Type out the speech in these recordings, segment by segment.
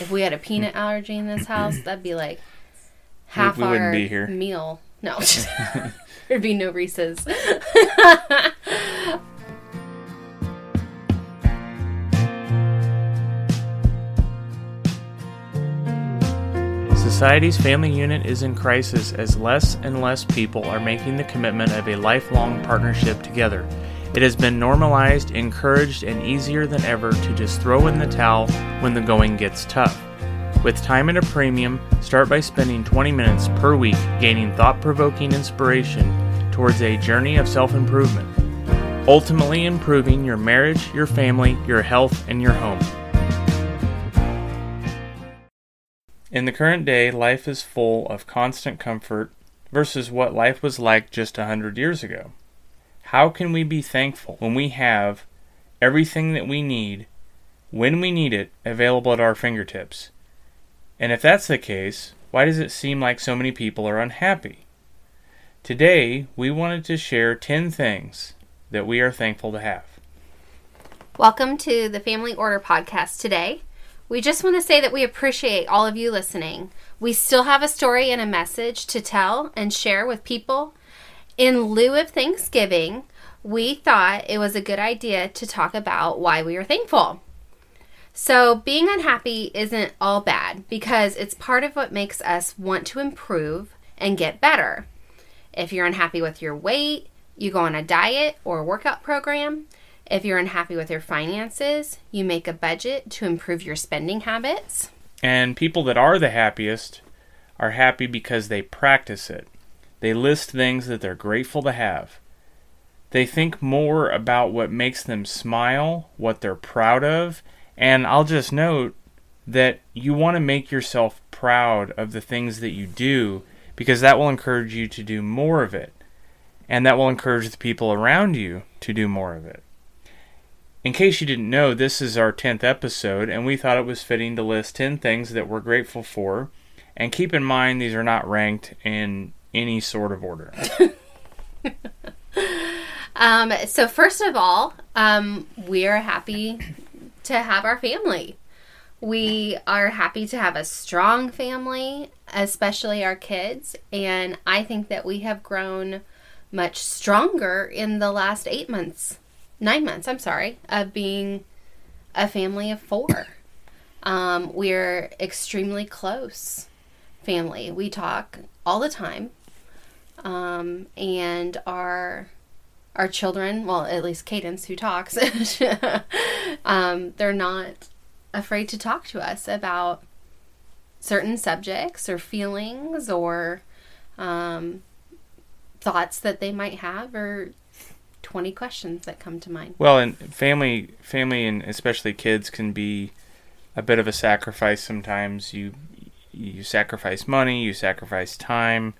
If we had a peanut allergy in this house, that'd be like half we wouldn't our be here. meal. No, there'd be no Reese's. Society's family unit is in crisis as less and less people are making the commitment of a lifelong partnership together. It has been normalized, encouraged, and easier than ever to just throw in the towel when the going gets tough. With time at a premium, start by spending 20 minutes per week gaining thought provoking inspiration towards a journey of self improvement, ultimately improving your marriage, your family, your health, and your home. In the current day, life is full of constant comfort versus what life was like just a hundred years ago. How can we be thankful when we have everything that we need, when we need it, available at our fingertips? And if that's the case, why does it seem like so many people are unhappy? Today, we wanted to share 10 things that we are thankful to have. Welcome to the Family Order Podcast today. We just want to say that we appreciate all of you listening. We still have a story and a message to tell and share with people. In lieu of Thanksgiving, we thought it was a good idea to talk about why we are thankful. So, being unhappy isn't all bad because it's part of what makes us want to improve and get better. If you're unhappy with your weight, you go on a diet or a workout program. If you're unhappy with your finances, you make a budget to improve your spending habits. And people that are the happiest are happy because they practice it. They list things that they're grateful to have. They think more about what makes them smile, what they're proud of, and I'll just note that you want to make yourself proud of the things that you do because that will encourage you to do more of it. And that will encourage the people around you to do more of it. In case you didn't know, this is our 10th episode, and we thought it was fitting to list 10 things that we're grateful for. And keep in mind, these are not ranked in any sort of order. Um, so, first of all, um, we are happy to have our family. We are happy to have a strong family, especially our kids. And I think that we have grown much stronger in the last eight months, nine months, I'm sorry, of being a family of four. Um, we're extremely close family. We talk all the time. Um, and our our children, well, at least Cadence, who talks, um, they're not afraid to talk to us about certain subjects or feelings or um, thoughts that they might have or 20 questions that come to mind. Well, and family, family, and especially kids can be a bit of a sacrifice sometimes. You you sacrifice money, you sacrifice time.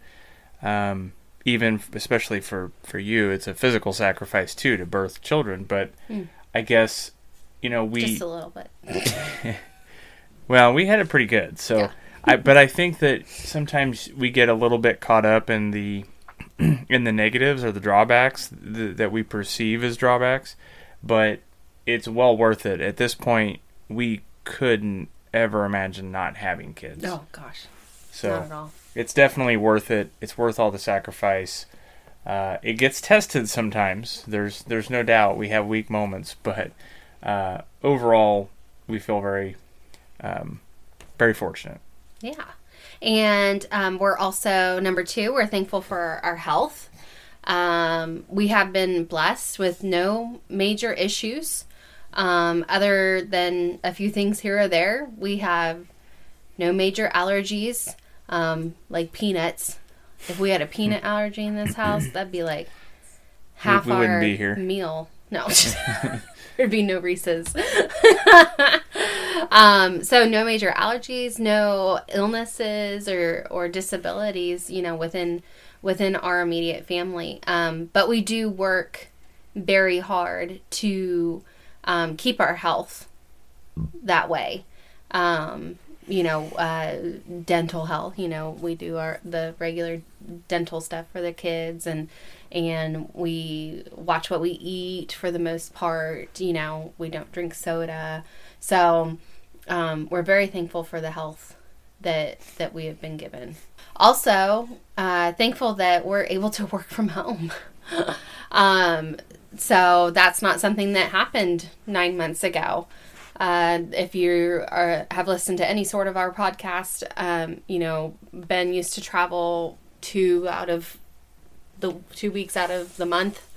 Um, even especially for for you, it's a physical sacrifice too to birth children. But Mm. I guess you know we Just a little bit. well, we had it pretty good. So, Yeah. I but I think that sometimes we get a little bit caught up in the in the negatives or the drawbacks th- that we perceive as drawbacks, but it's well worth it. At this point, we couldn't ever imagine not having kids. Oh, gosh. so Not at all. It's definitely worth it. It's worth all the sacrifice. Uh, it gets tested sometimes. There's there's no doubt we have weak moments, but uh, overall we feel very um, very fortunate. Yeah. And um, we're also, number two, we're thankful for our health. Um, we have been blessed with no major issues um, other than a few things here or there. We have no major allergies um, like peanuts. If we had a peanut allergy in this house, that'd be like half we wouldn't our be here. meal. No, there'd be no Reese's. um, so no major allergies, no illnesses or or disabilities, you know, within within our immediate family. Um, but we do work very hard to um, keep our health that way. Um, you know, uh, dental health. You know, we do our the regular dental stuff for the kids, and and we watch what we eat for the most part. You know, we don't drink soda, so um, we're very thankful for the health that that we have been given. Also, uh, thankful that we're able to work from home. um, so that's not something that happened nine months ago. Uh, if you are, have listened to any sort of our podcast, um, you know Ben used to travel two out of the two weeks out of the month.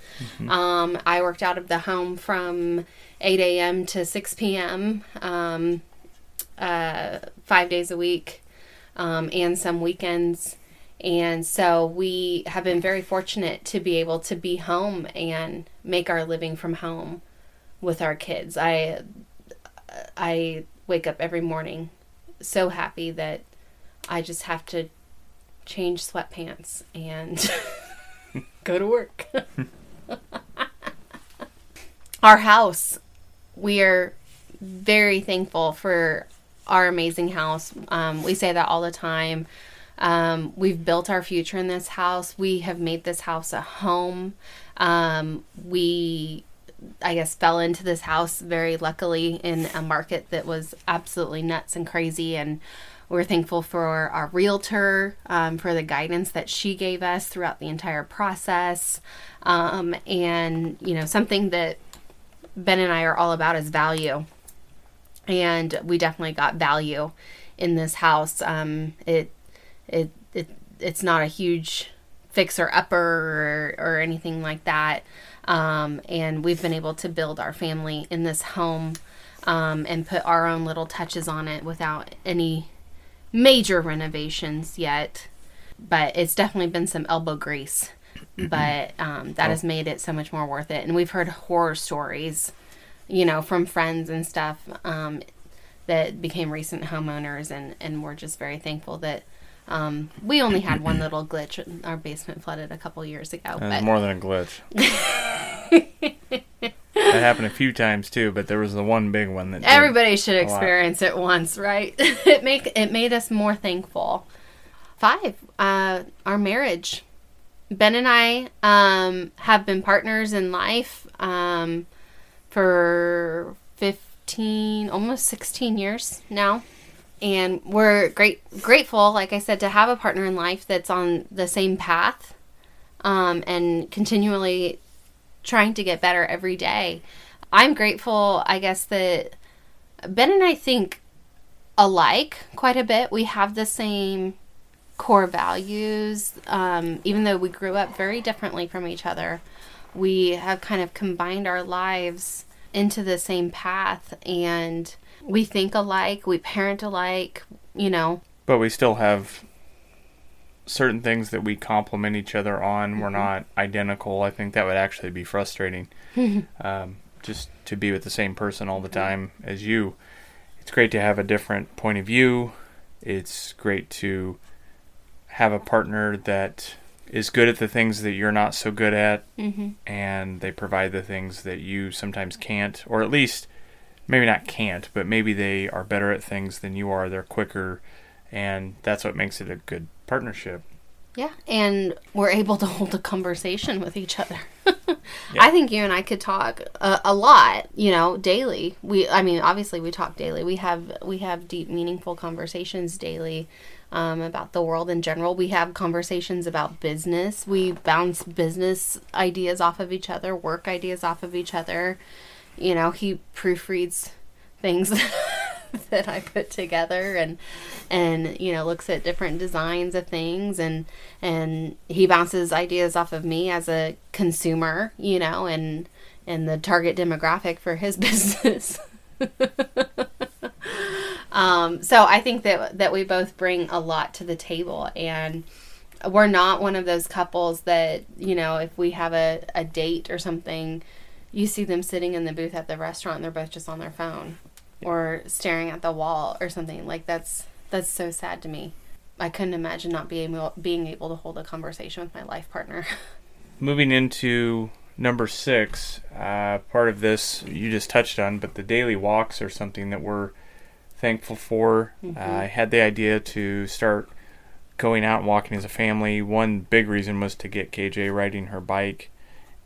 Um, I worked out of the home from 8 a.m. to 6 p.m. Um, uh, five days a week um, and some weekends. And so we have been very fortunate to be able to be home and make our living from home with our kids. I I wake up every morning so happy that I just have to change sweatpants and go to work. our house, we are very thankful for our amazing house. Um, we say that all the time. Um, we've built our future in this house. We have made this house a home. Um, we, I guess, fell into this house very luckily in a market that was absolutely nuts and crazy. And we're thankful for our realtor, um, for the guidance that she gave us throughout the entire process. Um, and, you know, something that Ben and I are all about is value and we definitely got value in this house. Um, it, it, it, it's not a huge fixer upper or, or anything like that. Um, and we've been able to build our family in this home um, and put our own little touches on it without any major renovations yet. But it's definitely been some elbow grease. But um, that has made it so much more worth it. And we've heard horror stories you know, from friends and stuff um, that became recent homeowners, and and we're just very thankful that um, we only had one little glitch. Our basement flooded a couple years ago. But more than a glitch. that happened a few times too, but there was the one big one that everybody should experience it once, right? it make it made us more thankful. Five, uh, our marriage. Ben and I um, have been partners in life um, for 15, almost 16 years now. And we're great, grateful, like I said, to have a partner in life that's on the same path um, and continually trying to get better every day. I'm grateful, I guess, that Ben and I think alike quite a bit. We have the same core values, um, even though we grew up very differently from each other. We have kind of combined our lives into the same path, and we think alike, we parent alike, you know. But we still have certain things that we complement each other on. We're not identical. I think that would actually be frustrating. um, just to be with the same person all the time as you. It's great to have a different point of view. It's great to have a partner that is good at the things that you're not so good at, Mm-hmm. and they provide the things that you sometimes can't, or at least maybe not can't, but maybe they are better at things than you are. They're quicker, and that's what makes it a good partnership. Yeah, and we're able to hold a conversation with each other. I think you and I could talk a, a lot, you know, daily. We, I mean, obviously we talk daily. We have we have deep, meaningful conversations daily um, about the world in general. We have conversations about business. We bounce business ideas off of each other, work ideas off of each other. You know, he proofreads things that I put together and and you know looks at different designs of things and and he bounces ideas off of me as a consumer, you know, and and the target demographic for his business. um, so I think that that we both bring a lot to the table and we're not one of those couples that, you know, if we have a, a date or something, you see them sitting in the booth at the restaurant and they're both just on their phone or staring at the wall or something. Like that's that's so sad to me. I couldn't imagine not being able, being able to hold a conversation with my life partner. Moving into number six, uh, part of this you just touched on, but the daily walks are something that we're thankful for. Uh, I had the idea to start going out and walking as a family. One big reason was to get KJ riding her bike,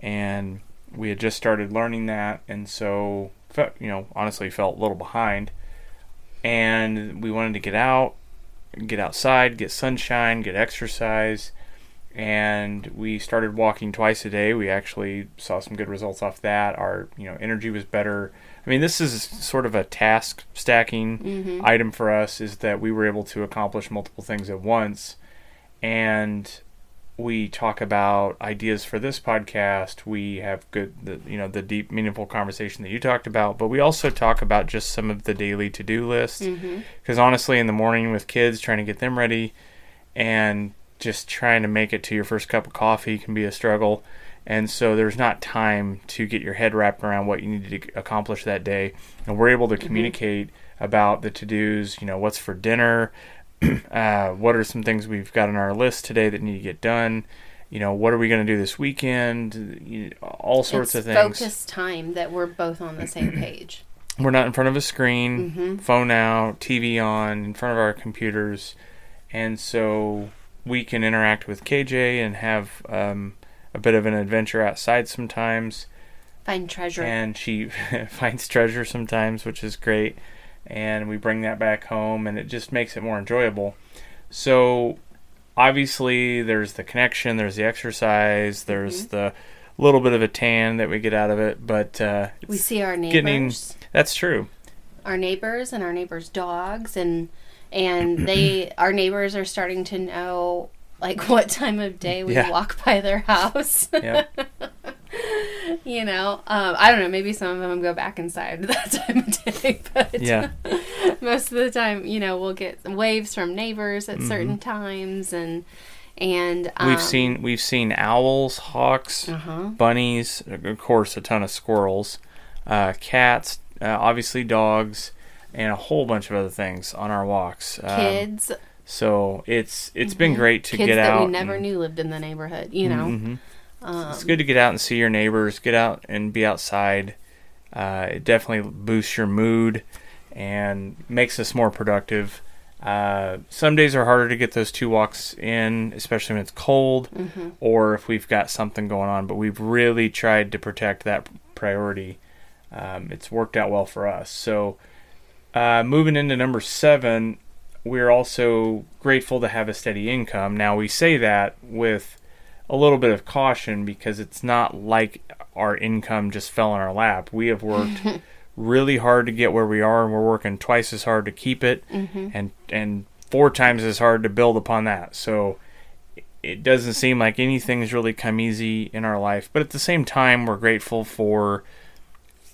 and we had just started learning that, and so you know honestly felt a little behind. and we wanted to get out, get outside, get sunshine, get exercise, and we started walking twice a day. We actually saw some good results off that. Our you know energy was better. I mean, this is sort of a task stacking Mm-hmm. item for us. Is that we were able to accomplish multiple things at once, and we talk about ideas for this podcast. We have good, the, you know, the deep, meaningful conversation that you talked about, but we also talk about just some of the daily to do lists. Mm-hmm. Because honestly, in the morning with kids, trying to get them ready and just trying to make it to your first cup of coffee can be a struggle. And so there's not time to get your head wrapped around what you need to accomplish that day. And we're able to communicate about the to dos, you know, what's for dinner, uh, what are some things we've got on our list today that need to get done, you know, what are we going to do this weekend, you all sorts it's of things. focused time that we're both on the same page. We're not in front of a screen, Mhm. phone out, TV on, in front of our computers, and so we can interact with KJ and have um, a bit of an adventure outside sometimes. Find treasure. And she finds treasure sometimes, which is great. And we bring that back home, and it just makes it more enjoyable. So, obviously, there's the connection, there's the exercise, there's the little bit of a tan that we get out of it, but uh, we see our neighbors, getting- that's true. our neighbors, and our neighbors' dogs, and and they, our neighbors, are starting to know like what time of day we Yeah. walk by their house. Yep. you know, um, I don't know. Maybe some of them go back inside that time of day, but Yeah. most of the time, you know, we'll get waves from neighbors at Mhm. certain times, and and um, We've seen we've seen owls, hawks, uh huh, bunnies, of course, a ton of squirrels, uh, cats, uh, obviously dogs, and a whole bunch of other things on our walks. Um, kids, So it's it's been Mhm. great to kids get that out. we never and- knew lived in the neighborhood. You know, Mhm. Um, it's good to get out and see your neighbors, get out and be outside. Uh, it definitely boosts your mood and makes us more productive. Uh, some days are harder to get those two walks in, especially when it's cold mhm. or if we've got something going on. But we've really tried to protect that priority. Um, it's worked out well for us. So, uh, moving into number seven, we're also grateful to have a steady income. Now, we say that with a little bit of caution because it's not like our income just fell in our lap. We have worked really hard to get where we are, and we're working twice as hard to keep it, Mhm. and and four times as hard to build upon that. So it doesn't seem like anything's really come easy in our life, but at the same time, we're grateful for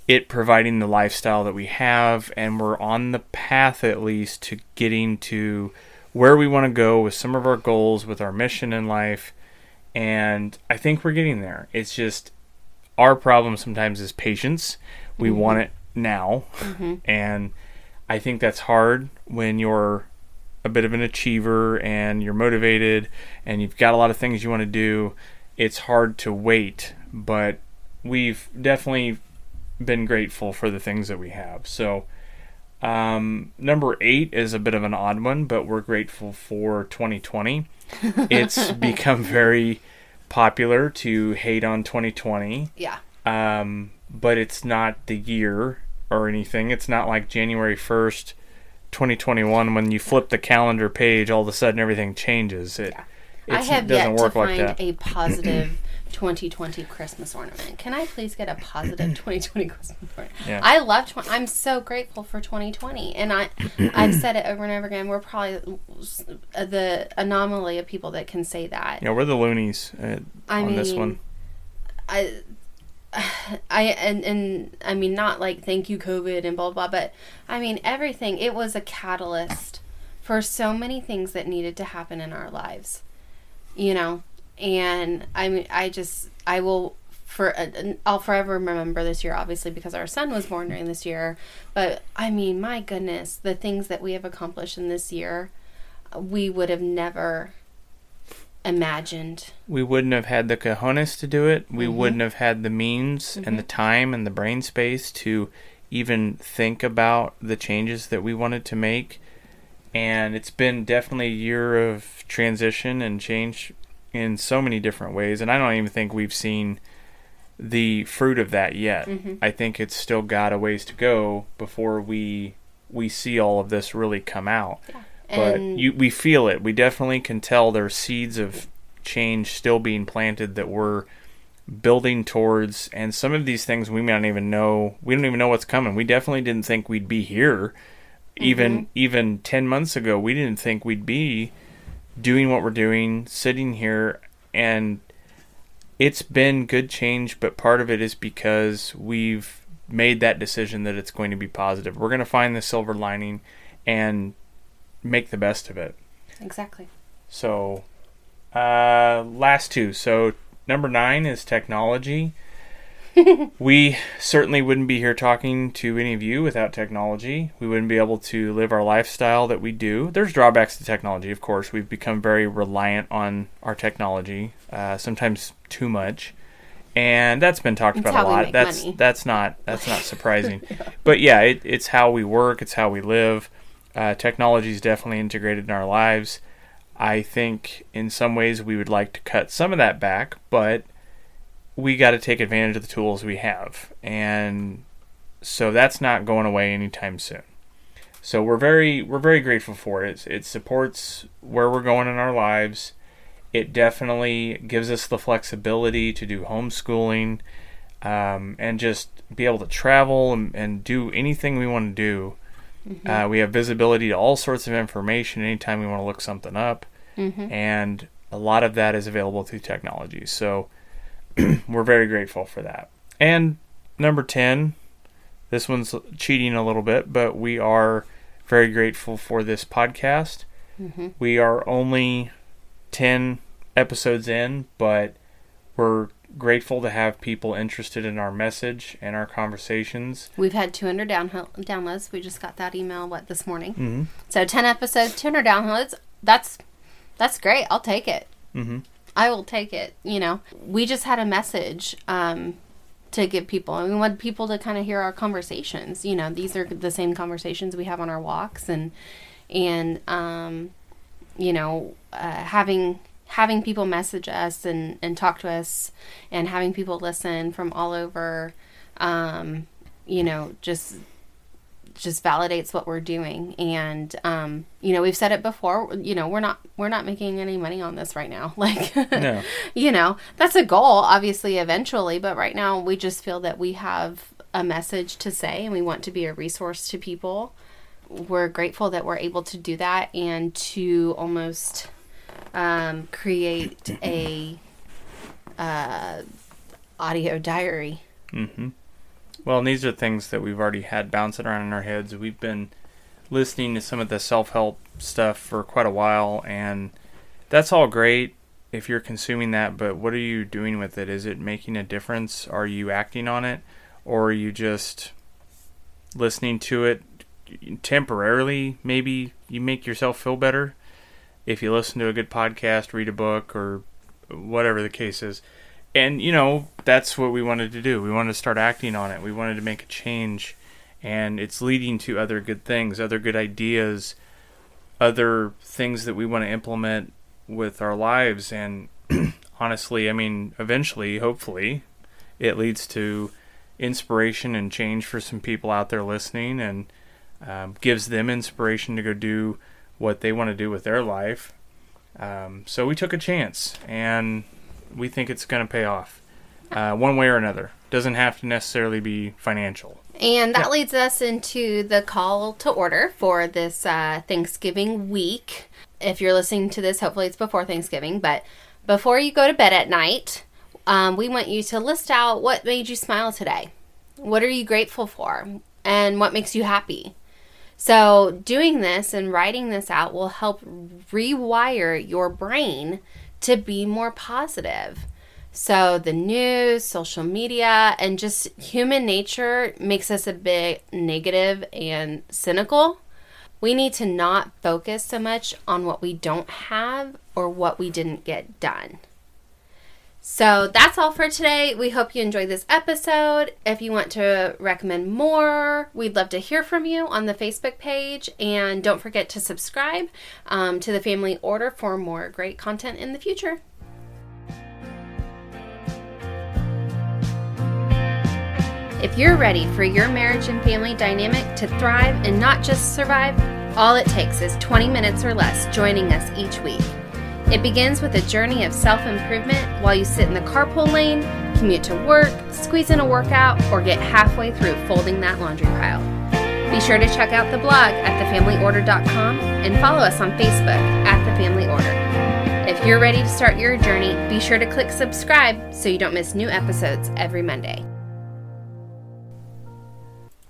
it providing the lifestyle that we have, and we're on the path at least to getting to where we want to go with some of our goals, with our mission in life, and I think we're getting there. It's just our problem sometimes is patience. We Mhm. want it now, Mhm. and I think that's hard when you're a bit of an achiever and you're motivated and you've got a lot of things you want to do. It's hard to wait, but we've definitely been grateful for the things that we have. So, um, number eight is a bit of an odd one, but we're grateful for 2020. It's become very popular to hate on 2020 yeah, um, but it's not the year or anything. It's not like January 1st, 2021, when you flip the calendar page, all of a sudden everything changes. It, I it's- have it doesn't yet to like find a positive 2020 Christmas ornament. Can I please get a positive 2020 Christmas ornament? Yeah. I love. Tw- I'm so grateful for 2020, and I, I've said it over and over again. We're probably uh, the anomaly of people that can say that. yeah, we're the loonies uh, I on mean, this one. I, I and and I mean not like thank you COVID and blah blah, but I mean everything. It was a catalyst for so many things that needed to happen in our lives, you know. And I mean, I just I will for uh, I'll forever remember this year, obviously because our son was born during this year. But I mean, my goodness, the things that we have accomplished in this year, we would have never imagined. We wouldn't have had the cojones to do it. We Mhm. wouldn't have had the means and the time and the brain space to even think about the changes that we wanted to make. And it's been definitely a year of transition and change in so many different ways. And I don't even think we've seen the fruit of that yet. Mhm. I think it's still got a ways to go before we we see all of this really come out. But you, we feel it. We definitely can tell there's seeds of change still being planted that we're building towards. And some of these things we may not even know. We don't even know what's coming. We definitely didn't think we'd be here. Even even ten months ago, we didn't think we'd be doing what we're doing, sitting here, and it's been good change. But part of it is because we've made that decision that it's going to be positive. We're going to find the silver lining and make the best of it. exactly. So, uh, last two. So, number nine is technology. we certainly wouldn't be here talking to any of you without technology. We wouldn't be able to live our lifestyle that we do. There's drawbacks to technology, of course. We've become very reliant on our technology, uh, sometimes too much, and that's been talked about a lot. That's money. that's not that's not surprising, but yeah, it, it's how we work. It's how we live. Uh, technology is definitely integrated in our lives. I think in some ways we would like to cut some of that back, but we got to take advantage of the tools we have. And so that's not going away anytime soon. So we're very we're very grateful for it. It supports where we're going in our lives. It definitely gives us the flexibility to do homeschooling um, and just be able to travel and, and do anything we want to do. Uh, we have visibility to all sorts of information anytime we want to look something up, and a lot of that is available through technology. So we're very grateful for that. And number 10, this one's cheating a little bit, but we are very grateful for this podcast. We are only 10 episodes in, but we're grateful to have people interested in our message and our conversations. We've had 200 down- downloads. We just got that email what this morning. Mhm. So 10 episodes, 200 downloads. That's that's great. I'll take it. Mhm. I will take it. You know, we just had a message um, to give people, and we want people to kind of hear our conversations. You know, these are the same conversations we have on our walks, and and um, you know, uh, having having people message us and and talk to us, and having people listen from all over. Um, you know, just just validates what we're doing. And um you know we've said it before you know we're not we're not making any money on this right now. Like No. you know that's a goal obviously eventually but right now we just feel that we have a message to say and we want to be a resource to people. We're grateful that we're able to do that and to almost um, create a uh, audio diary. Hmm Well, and these are things that we've already had bouncing around in our heads. We've been listening to some of the self help stuff for quite a while, and that's all great if you're consuming that, but what are you doing with it? Is it making a difference? Are you acting on it? Or are you just listening to it temporarily? Maybe you make yourself feel better if you listen to a good podcast, read a book, or whatever the case is. And, you know, that's what we wanted to do. We wanted to start acting on it. We wanted to make a change. And it's leading to other good things, other good ideas, other things that we want to implement with our lives. And honestly, I mean, eventually, hopefully, it leads to inspiration and change for some people out there listening and um, gives them inspiration to go do what they want to do with their life. Um, so we took a chance, and we think it's going to pay off uh, one way or another. Doesn't have to necessarily be financial. And that Yeah. leads us into the call to order for this uh, Thanksgiving week. If you're listening to this, hopefully it's before Thanksgiving, but before you go to bed at night, um, we want you to list out what made you smile today. What are you grateful for? And what makes you happy? So, doing this and writing this out will help rewire your brain to be more positive. So, the news, social media, and just human nature makes us a bit negative and cynical. We need to not focus so much on what we don't have or what we didn't get done. So that's all for today. We hope you enjoyed this episode. If you want to recommend more, we'd love to hear from you on the Facebook page. And don't forget to subscribe um, to the Family Order for more great content in the future. If you're ready for your marriage and family dynamic to thrive and not just survive, all it takes is 20 minutes or less joining us each week. It begins with a journey of self improvement while you sit in the carpool lane, commute to work, squeeze in a workout, or get halfway through folding that laundry pile. Be sure to check out the blog at thefamilyorder.com and follow us on Facebook at The Family Order. If you're ready to start your journey, be sure to click subscribe so you don't miss new episodes every Monday.